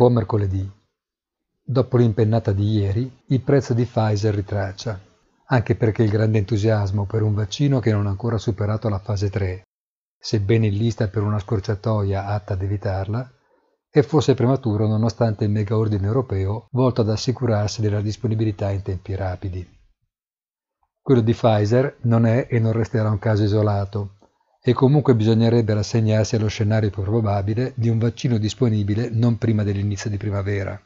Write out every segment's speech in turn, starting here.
Buon mercoledì. Dopo l'impennata di ieri, il prezzo di Pfizer ritraccia, anche perché il grande entusiasmo per un vaccino che non ha ancora superato la fase 3, sebbene in lista per una scorciatoia atta ad evitarla, è forse prematuro nonostante il mega ordine europeo volto ad assicurarsi della disponibilità in tempi rapidi. Quello di Pfizer non è e non resterà un caso isolato, e comunque bisognerebbe rassegnarsi allo scenario più probabile di un vaccino disponibile non prima dell'inizio di primavera.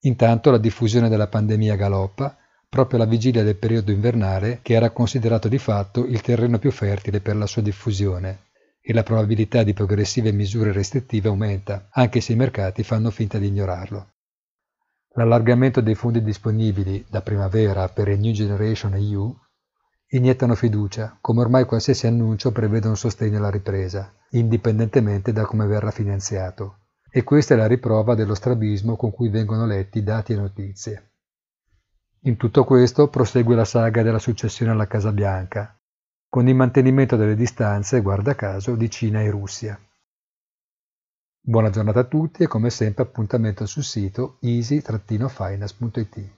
Intanto la diffusione della pandemia galoppa proprio alla vigilia del periodo invernale che era considerato di fatto il terreno più fertile per la sua diffusione e la probabilità di progressive misure restrittive aumenta, anche se i mercati fanno finta di ignorarlo. L'allargamento dei fondi disponibili da primavera per il New Generation EU iniettano fiducia, come ormai qualsiasi annuncio prevede un sostegno alla ripresa, indipendentemente da come verrà finanziato. E questa è la riprova dello strabismo con cui vengono letti dati e notizie. In tutto questo prosegue la saga della successione alla Casa Bianca, con il mantenimento delle distanze, guarda caso, di Cina e Russia. Buona giornata a tutti e come sempre appuntamento sul sito easy-finance.it.